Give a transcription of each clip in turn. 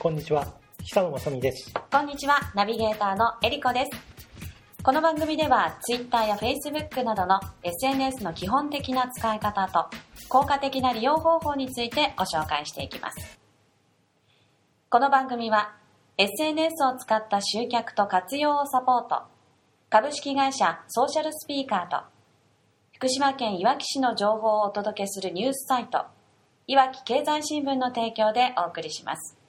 こんにちは久野雅美ですこんにちは、ナビゲーターのエリコです。この番組では Twitter や Facebook などの SNS の基本的な使い方と効果的な利用方法についてご紹介していきます。この番組は SNS を使った集客と活用をサポート株式会社ソーシャルスピーカーと福島県いわき市の情報をお届けするニュースサイトいわき経済新聞の提供でお送りします。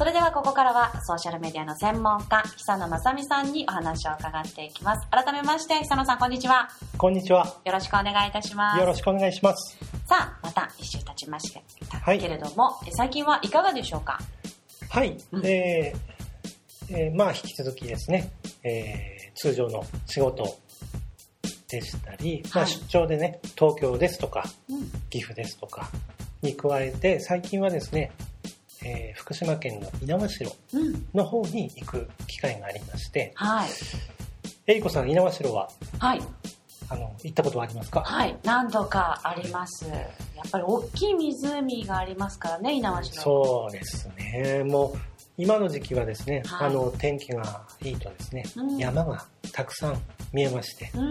それではここからはソーシャルメディアの専門家、久野正美さんにお話を伺っていきます。改めまして、久野さんこんにちは。こんにちはよろしくお願いいたします。よろしくお願いしますさあ、また一週経ちまして、はいけれども、え最近はいかがでしょうか？はい、うんえーえーまあ引き続きですね、えー通常の仕事でしたり、まあ、はい出張でね東京ですとかうん。岐阜ですとかに加えて最近はですね、えー福島県の猪苗代うん。の方に行く機会がありましてはい。えりこさん猪苗代ははい。あの行ったことはありますか、はい。何度かあります。やっぱり大きい湖がありますからね、猪苗代。そうですねもう今の時期はですね、はいあの天気がいいとですね、うん山がたくさん見えましてう。う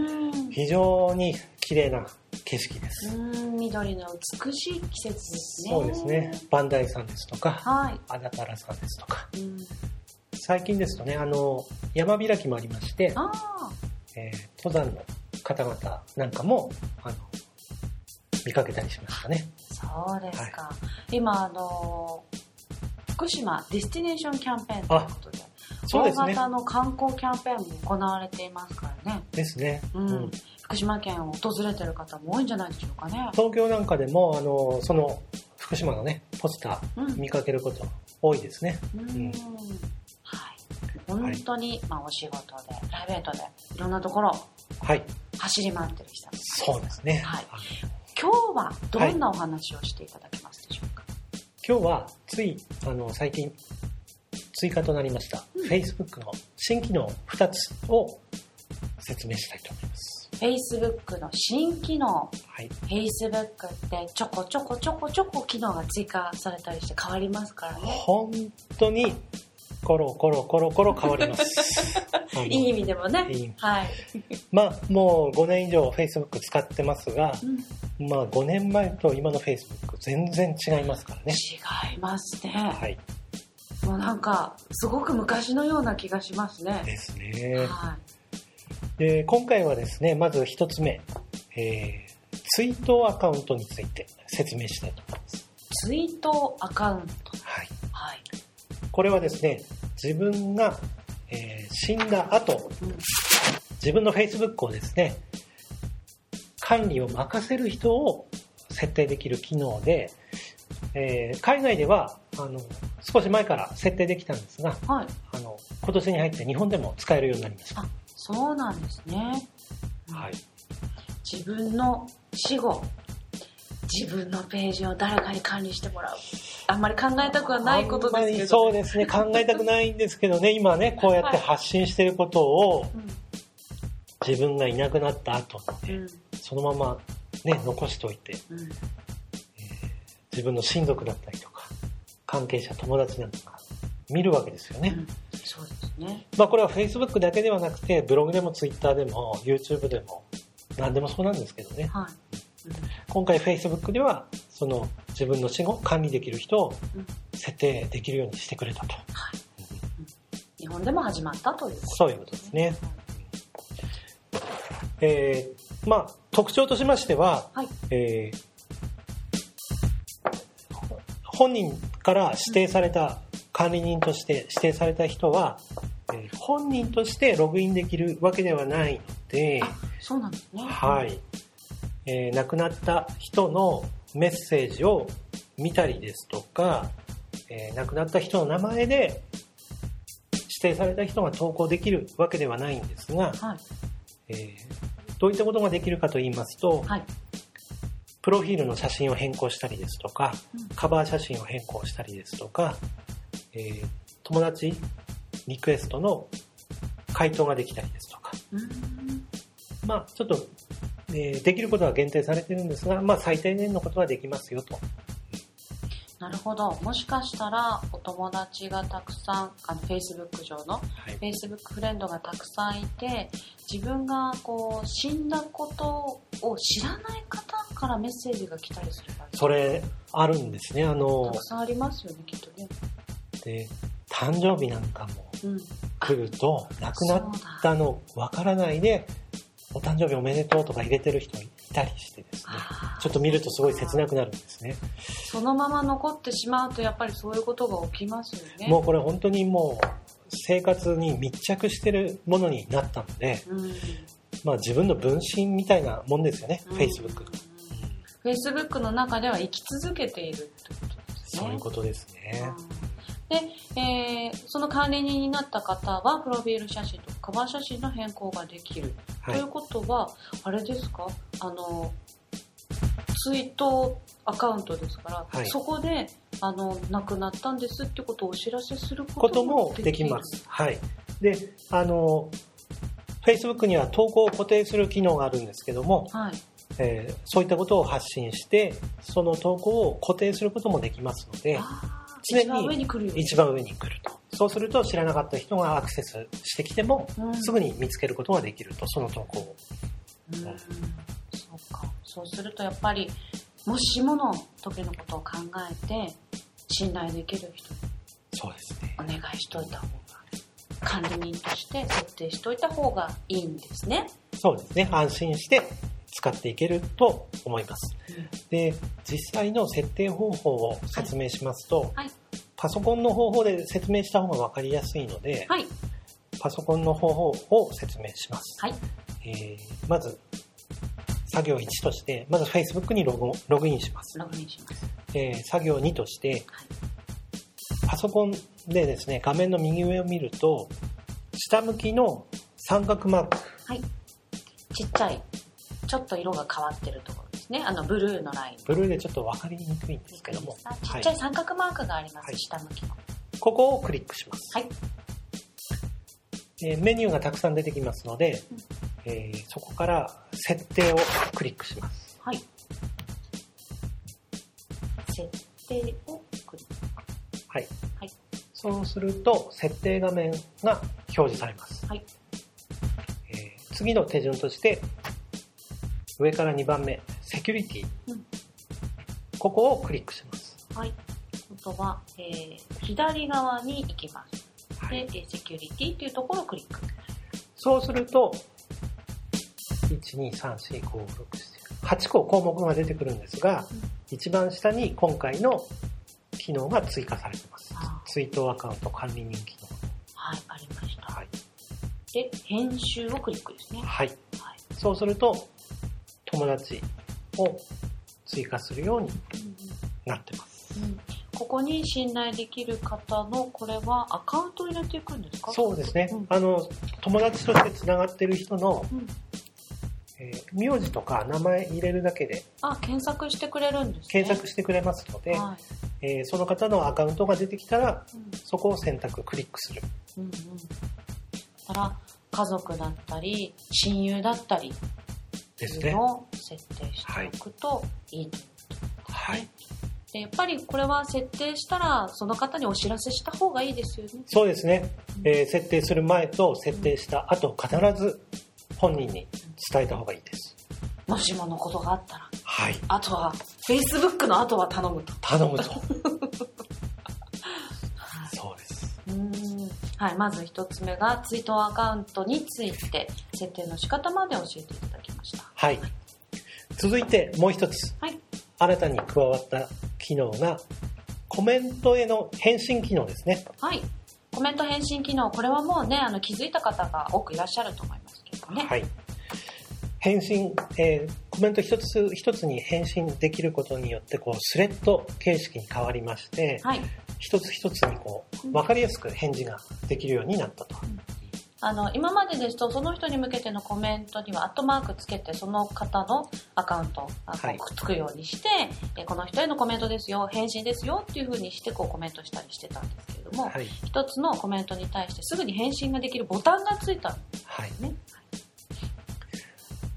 ん。非常に綺麗な景色です、うん、緑の美しい季節ですね。そうですね。磐梯山ですとかはい。安達原山ですとかうん。最近ですとねあの山開きもありまして。えー登山の方々なんかもあの見かけたりしましたねそうですか。今、あの、福島ディスティネーションキャンペーンということで、大型の観光キャンペーンも行われていますからね。ですね、うん。うん福島県を訪れてる方も多いんじゃないでしょうかね。東京なんかでもあのその福島のねポスタうん。ー見かけること多いですねうんんはい。本当に、まあ、お仕事で、プライベートで、いろんなところはい走り回ってる人そうですね、はい今日はどんなお話をしていただけますでしょうか？今日はついあの最近追加となりました、うん Facebook の新機能2つを説明したいと思います。Facebook の新機能はい、Facebook ってちょこちょこちょこちょこ機能が追加されたりして変わりますからね。本当にコロコロコロコロ変わります。いい意味でもね。いいはい。まあもう5年以上 Facebook 使ってますが、うんまあ5年前と今の Facebook 全然違いますからね。違いますね。はい、もうなんか、すごく昔のような気がしますね。ですね。はで今回はですねまず1つ目、えー、ツイートアカウントについて説明したいと思います。い。ツイートアカウント。はいはい。これはですね自分が、えー死んだ後うん自分の Facebook をですね管理を任せる人を設定できる機能で、えー海外ではあの少し前から設定できたんですがはい。あの今年に入って日本でも使えるようになりました、あ、そうなんですね。はい、自分の死後、自分のページを誰かに管理してもらう。あんまり考えたくはないことですけど、そうですね考えたくないんですけどね今ねこうやって発信してることを自分がいなくなった後うん。うん。そのままね残しておいてうん。自分の親族だったりとか関係者友達なんかが見るわけですよね、うんそうですね。まあこれは Facebook だけではなくてブログでも Twitter でも YouTube でも何でもそうなんですけどね。はい。うん。今回 Facebook ではその自分の死後管理できる人をうん。設定できるようにしてくれたと、日本でも始まったということ。そういうことですね。えーまあ特徴としましては、はい。えー本人から指定された管理人として指定された人は、えー本人としてログインできるわけではないので、あ、そうなんですね。はい、えー亡くなった人のメッセージを見たりですとか、えー亡くなった人の名前で指定された人が投稿できるわけではないんですが、はい。えーどういったことができるかと言いますと、はい。プロフィールの写真を変更したりですとか、うんカバー写真を変更したりですとか、えー友達リクエストの回答ができたりですとか、うん。まあちょっと、えーできることは限定されてるんですが、まあ最低限のことはできますよと。なるほど。もしかしたら、お友達がたくさん、あの、Facebook 上の、はい、Facebook フレンドがたくさんいて、自分がこう、死んだことを知らない方からメッセージが来たりするそれあるんですねあのたくさんありますよね、きっとね。で誕生日なんかもうん。来ると亡くなったのわからないでお誕生日おめでとうとか入れてる人いたりしてですねちょっと見るとすごい切なくなるんですねそのまま残ってしまうと、やっぱりそういうことが起きますよね。もうこれ本当にもう生活に密着してるものになったので、うん。まあ、自分の分身みたいなもんですよね、うん Facebook が。Facebook の中では生き続けているってことですね。そういうことですね。で、えーその管理人になった方は、プロフィール写真とかカバー写真の変更ができる。はいという。ことは、あれですか？あの、ツイートアカウントですから、はいそこで、あの、亡くなったんですってことをお知らせするここともできます。はい。で、あの、Facebook には投稿を固定する機能があるんですけども、はい。えーそういったことを発信して、その投稿を固定することもできますので、常に一番上に来ると。そうすると知らなかった人がアクセスしてきても、うんすぐに見つけることができると、その投稿を。うんそうか。そうするとやっぱり、もしもの時のことを考えて、信頼できる人にそうですね。お願いしといた方が、管理人として設定しといた方がいいんですね。そうですね。安心して使っていけると思います。で、実際の設定方法を説明しますと、はい。パソコンの方法で説明した方が分かりやすいので、はい。パソコンの方法を説明します。はい。えーまず、作業1として、まず Facebook にログログインします。ログインします。えー作業2として、パソコンでですね、画面の右上を見ると、下向きの三角マーク、はい。ちっちゃい、ちょっと色が変わってるところですね。あの、ブルーのライン。ブルーでちょっと分かりにくいんですけども、ちはいっちゃい三角マークがあります、はい下向きの。ここをクリックします。はい。えーメニューがたくさん出てきますのでうん、えーそこから設定をクリックします。はい。設定をクリック。はい。はいそうすると、設定画面が表示されます。はい。えー次の手順として、上から2番目、セキュリティ。うんここをクリックします。はい。あとは、えー、左側に行きます。はいで、えーセキュリティというところをクリック。そうすると、1、2、3、4、5、6、7、8個項目が出てくるんですが、一番下に今回の機能が追加されてますあ。ツイートアカウント管理人機能。はい、ありました。はい。で、編集をクリックですね。はい。はい。そうすると、友達を追加するようになってます。うんここに信頼できる方の、これはアカウントを入れていくんですか？そうですね。うんあの、友達として繋がってる人の、うんえー名字とか名前入れるだけであ、検索してくれるんですね。検索してくれますので、はい。えーその方のアカウントが出てきたら、うんそこを選択、クリックする。うんうん。だから、家族だったり、親友だったり、ですねを設定しておくといいということですね。はい。でやっぱりこれは設定したら、その方にお知らせした方がいいですよね。そうですね。えー設定する前と設定した後、必ず本人に伝えた方がいいです。もしものことがあったら。はい。あとは、Facebook の後は頼むと。頼むと。そうです。うーんはい、まず一つ目が、ツイートアカウントについて、設定の仕方まで教えていただき。はい。続いてもう一つ、はい。新たに加わった機能が、コメントへの返信機能ですね。はい。コメント返信機能、これはもうね、あの、気づいた方が多くいらっしゃると思いますけどね。はい。返信、えーコメント一つ一つに返信できることによって、こう、スレッド形式に変わりまして、はい。一つ一つにこう、わかりやすく返事ができるようになったと。あの、今までですと、その人に向けてのコメントには、アットマークつけて、その方のアカウントをあはいくっつくようにして、えこの人へのコメントですよ、返信ですよっていう風にして、こうコメントしたりしてたんですけれども、はい。一つのコメントに対してすぐに返信ができるボタンがついたんではい。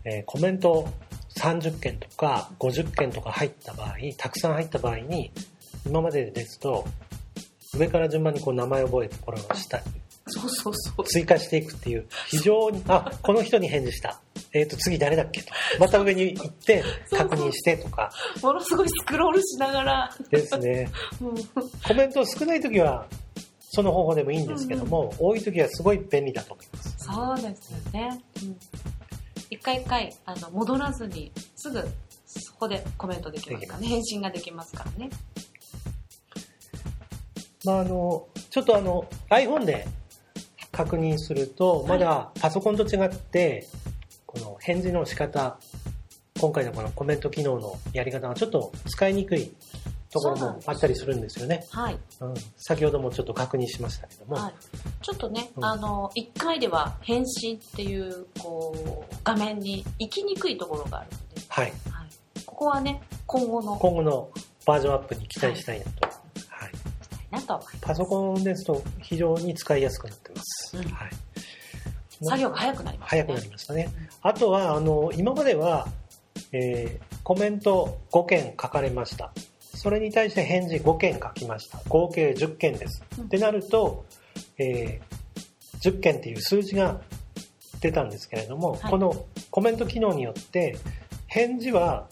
えーコメント30件とか50件とか入った場合、たくさん入った場合に、今までですと上から順番にこう名前を覚えてこれを下にそうそうそう。追加していくっていう非常にあこの人に返事したえっ、と次誰だっけとまた上に行って確認してとかものすごいスクロールしながら。ですねうんコメント少ない時はその方法でもいいんですけども、多い時はすごい便利だと思いますそうですよね。うん一回一回あの戻らずにすぐそこでコメントできますからね。返信ができますからね。まあ、あのちょっとあの iPhone で確認するとまだパソコンと違ってこの返事の仕方今回のこのコメント機能のやり方がちょっと使いにくいところもあったりするんですよね、はい。うん、先ほどもちょっと確認しましたけども、はい。ちょっとね、うん。あの、一回では返信っていう、こう、画面に行きにくいところがあるので、はい、はい。ここはね、今後の、今後のバージョンアップに期待したいなと、はい、なと思います。パソコンですと非常に使いやすくなってます、うんはい、作業が早くなりますね。早くなりましたね。あとは、あの、今までは、えーコメント5件書かれました。それに対して返事5件書きました。合計10件です。うんってなると、えー10件っていう数字が出たんですけれども、はいこのコメント機能によって、返事は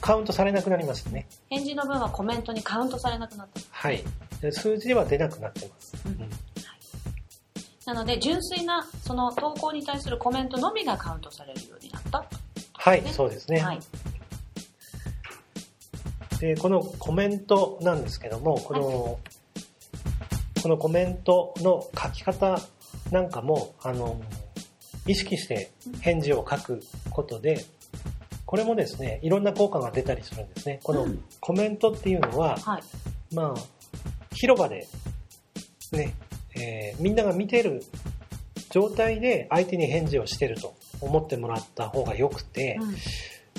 カウントされなくなりましたね。返事の分はコメントにカウントされなくなった。はい。で数字では出なくなってます。うんうんなので、純粋な、その投稿に対するコメントのみがカウントされるようになった。はい、ねそうですね。はい。でこのコメントなんですけどもこの,、このコメントの書き方なんかもあの意識して返事を書くことでこれもですねいろんな効果が出たりするんですね。このうん。コメントっていうのは、はい。まあ広場でね、えーみんなが見てる状態で相手に返事をしてると思ってもらった方がよくて、うん。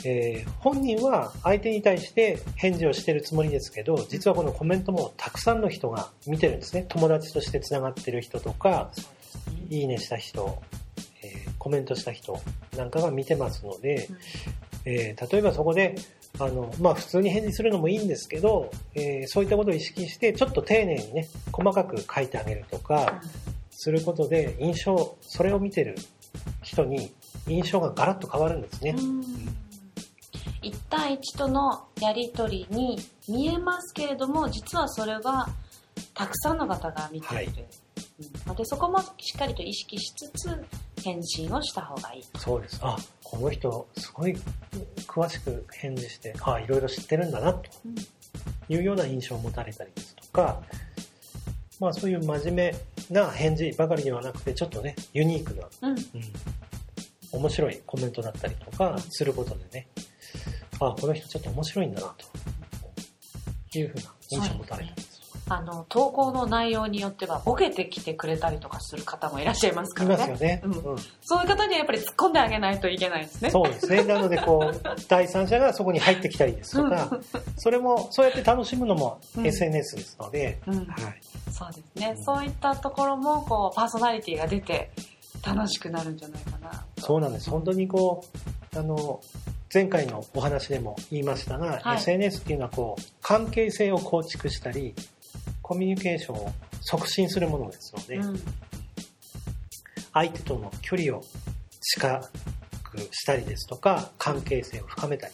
えー本人は相手に対して返事をしてるつもりですけど実はこのコメントもたくさんの人が見てるんですね。友達としてつながってる人とか。いいねした人、えーコメントした人なんかが見てますので、うんえー例えばそこであの、まあ、普通に返事するのもいいんですけど、えーそういったことを意識してちょっと丁寧にね細かく書いてあげるとかすることで印象それを見てる人に印象がガラッと変わるんですね。うん。1対1とのやり取りに見えますけれども実はそれはたくさんの方が見ている、はい。うん。のでそこもしっかりと意識しつつ返信をした方がいい、そうです。あ、この人、すごい詳しく返事して、あ、いろいろ知ってるんだな、と。うんいうような印象を持たれたりですとか、まあそういう真面目な返事ばかりではなくて、ちょっとね、ユニークな、うん。うん、面白いコメントだったりとかすることでね、あ、この人ちょっと面白いんだな、というふうな印象を持たれたりです。あの投稿の内容によってはボケてきてくれたりとかする方もいらっしゃいますかいらね。ますよね。うん。うん。そういう方にはやっぱり突っ込んであげないといけないですね。そうです。ね。なので、こう、第三者がそこに入ってきたりですとか、それも、そうやって楽しむのもうん。SNS ですので、うん。はい。そうですね、うん。そういったところもこうパーソナリティが出て楽しくなるんじゃないかなと。そうなんです。本当にこう、あの、前回のお話でも言いましたが、はい。SNS っていうのはこう、関係性を構築したり、コミュニケーションを促進するものですので、うん相手との距離を近くしたりですとか、関係性を深めたり、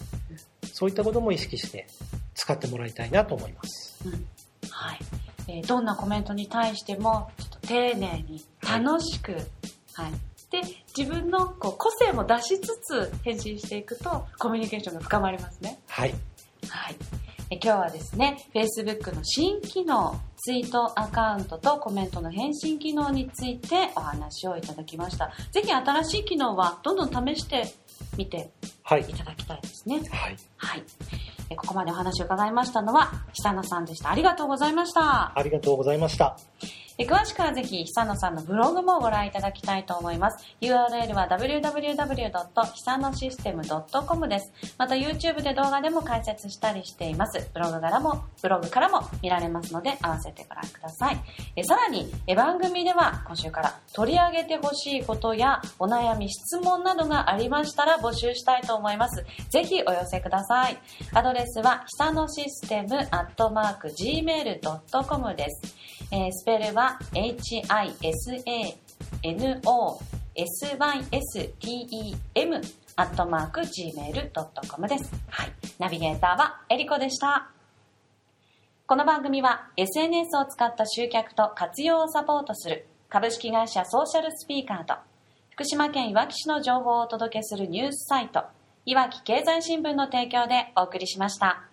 そういったことも意識して使ってもらいたいなと思います。うんはいえーどんなコメントに対してもちょっと丁寧に楽しく、はいで自分のこう個性も出しつつ返信していくとコミュニケーションが深まりますね。はい。はい、え今日はですね Facebook の新機能ツイートアカウントとコメントの返信機能についてお話をいただきましたぜひ新しい機能はどんどん試してみてはいい。ただきたいですねはい。はいえここまでお話を伺いましたのは久野さんでしたありがとうございましたありがとうございました。詳しくはぜひ久野さんのブログもご覧いただきたいと思います。URL は www. 久野システム .com です。また YouTube で動画でも解説したりしています。ブログからもブログからも見られますので合わせてご覧ください。えさらにえ番組では今週から取り上げてほしいことやお悩み質問などがありましたら募集したいと思います。ぜひお寄せください。アドレスは久野システム gmail.com です、えースペルは HISANOSYSTEM アットマーク gmail.com です。はい。ナビゲーターはエリコでした。この番組は SNS を使った集客と活用をサポートする株式会社ソーシャルスピーカーと福島県いわき市の情報をお届けするニュースサイトいわき経済新聞の提供でお送りしました。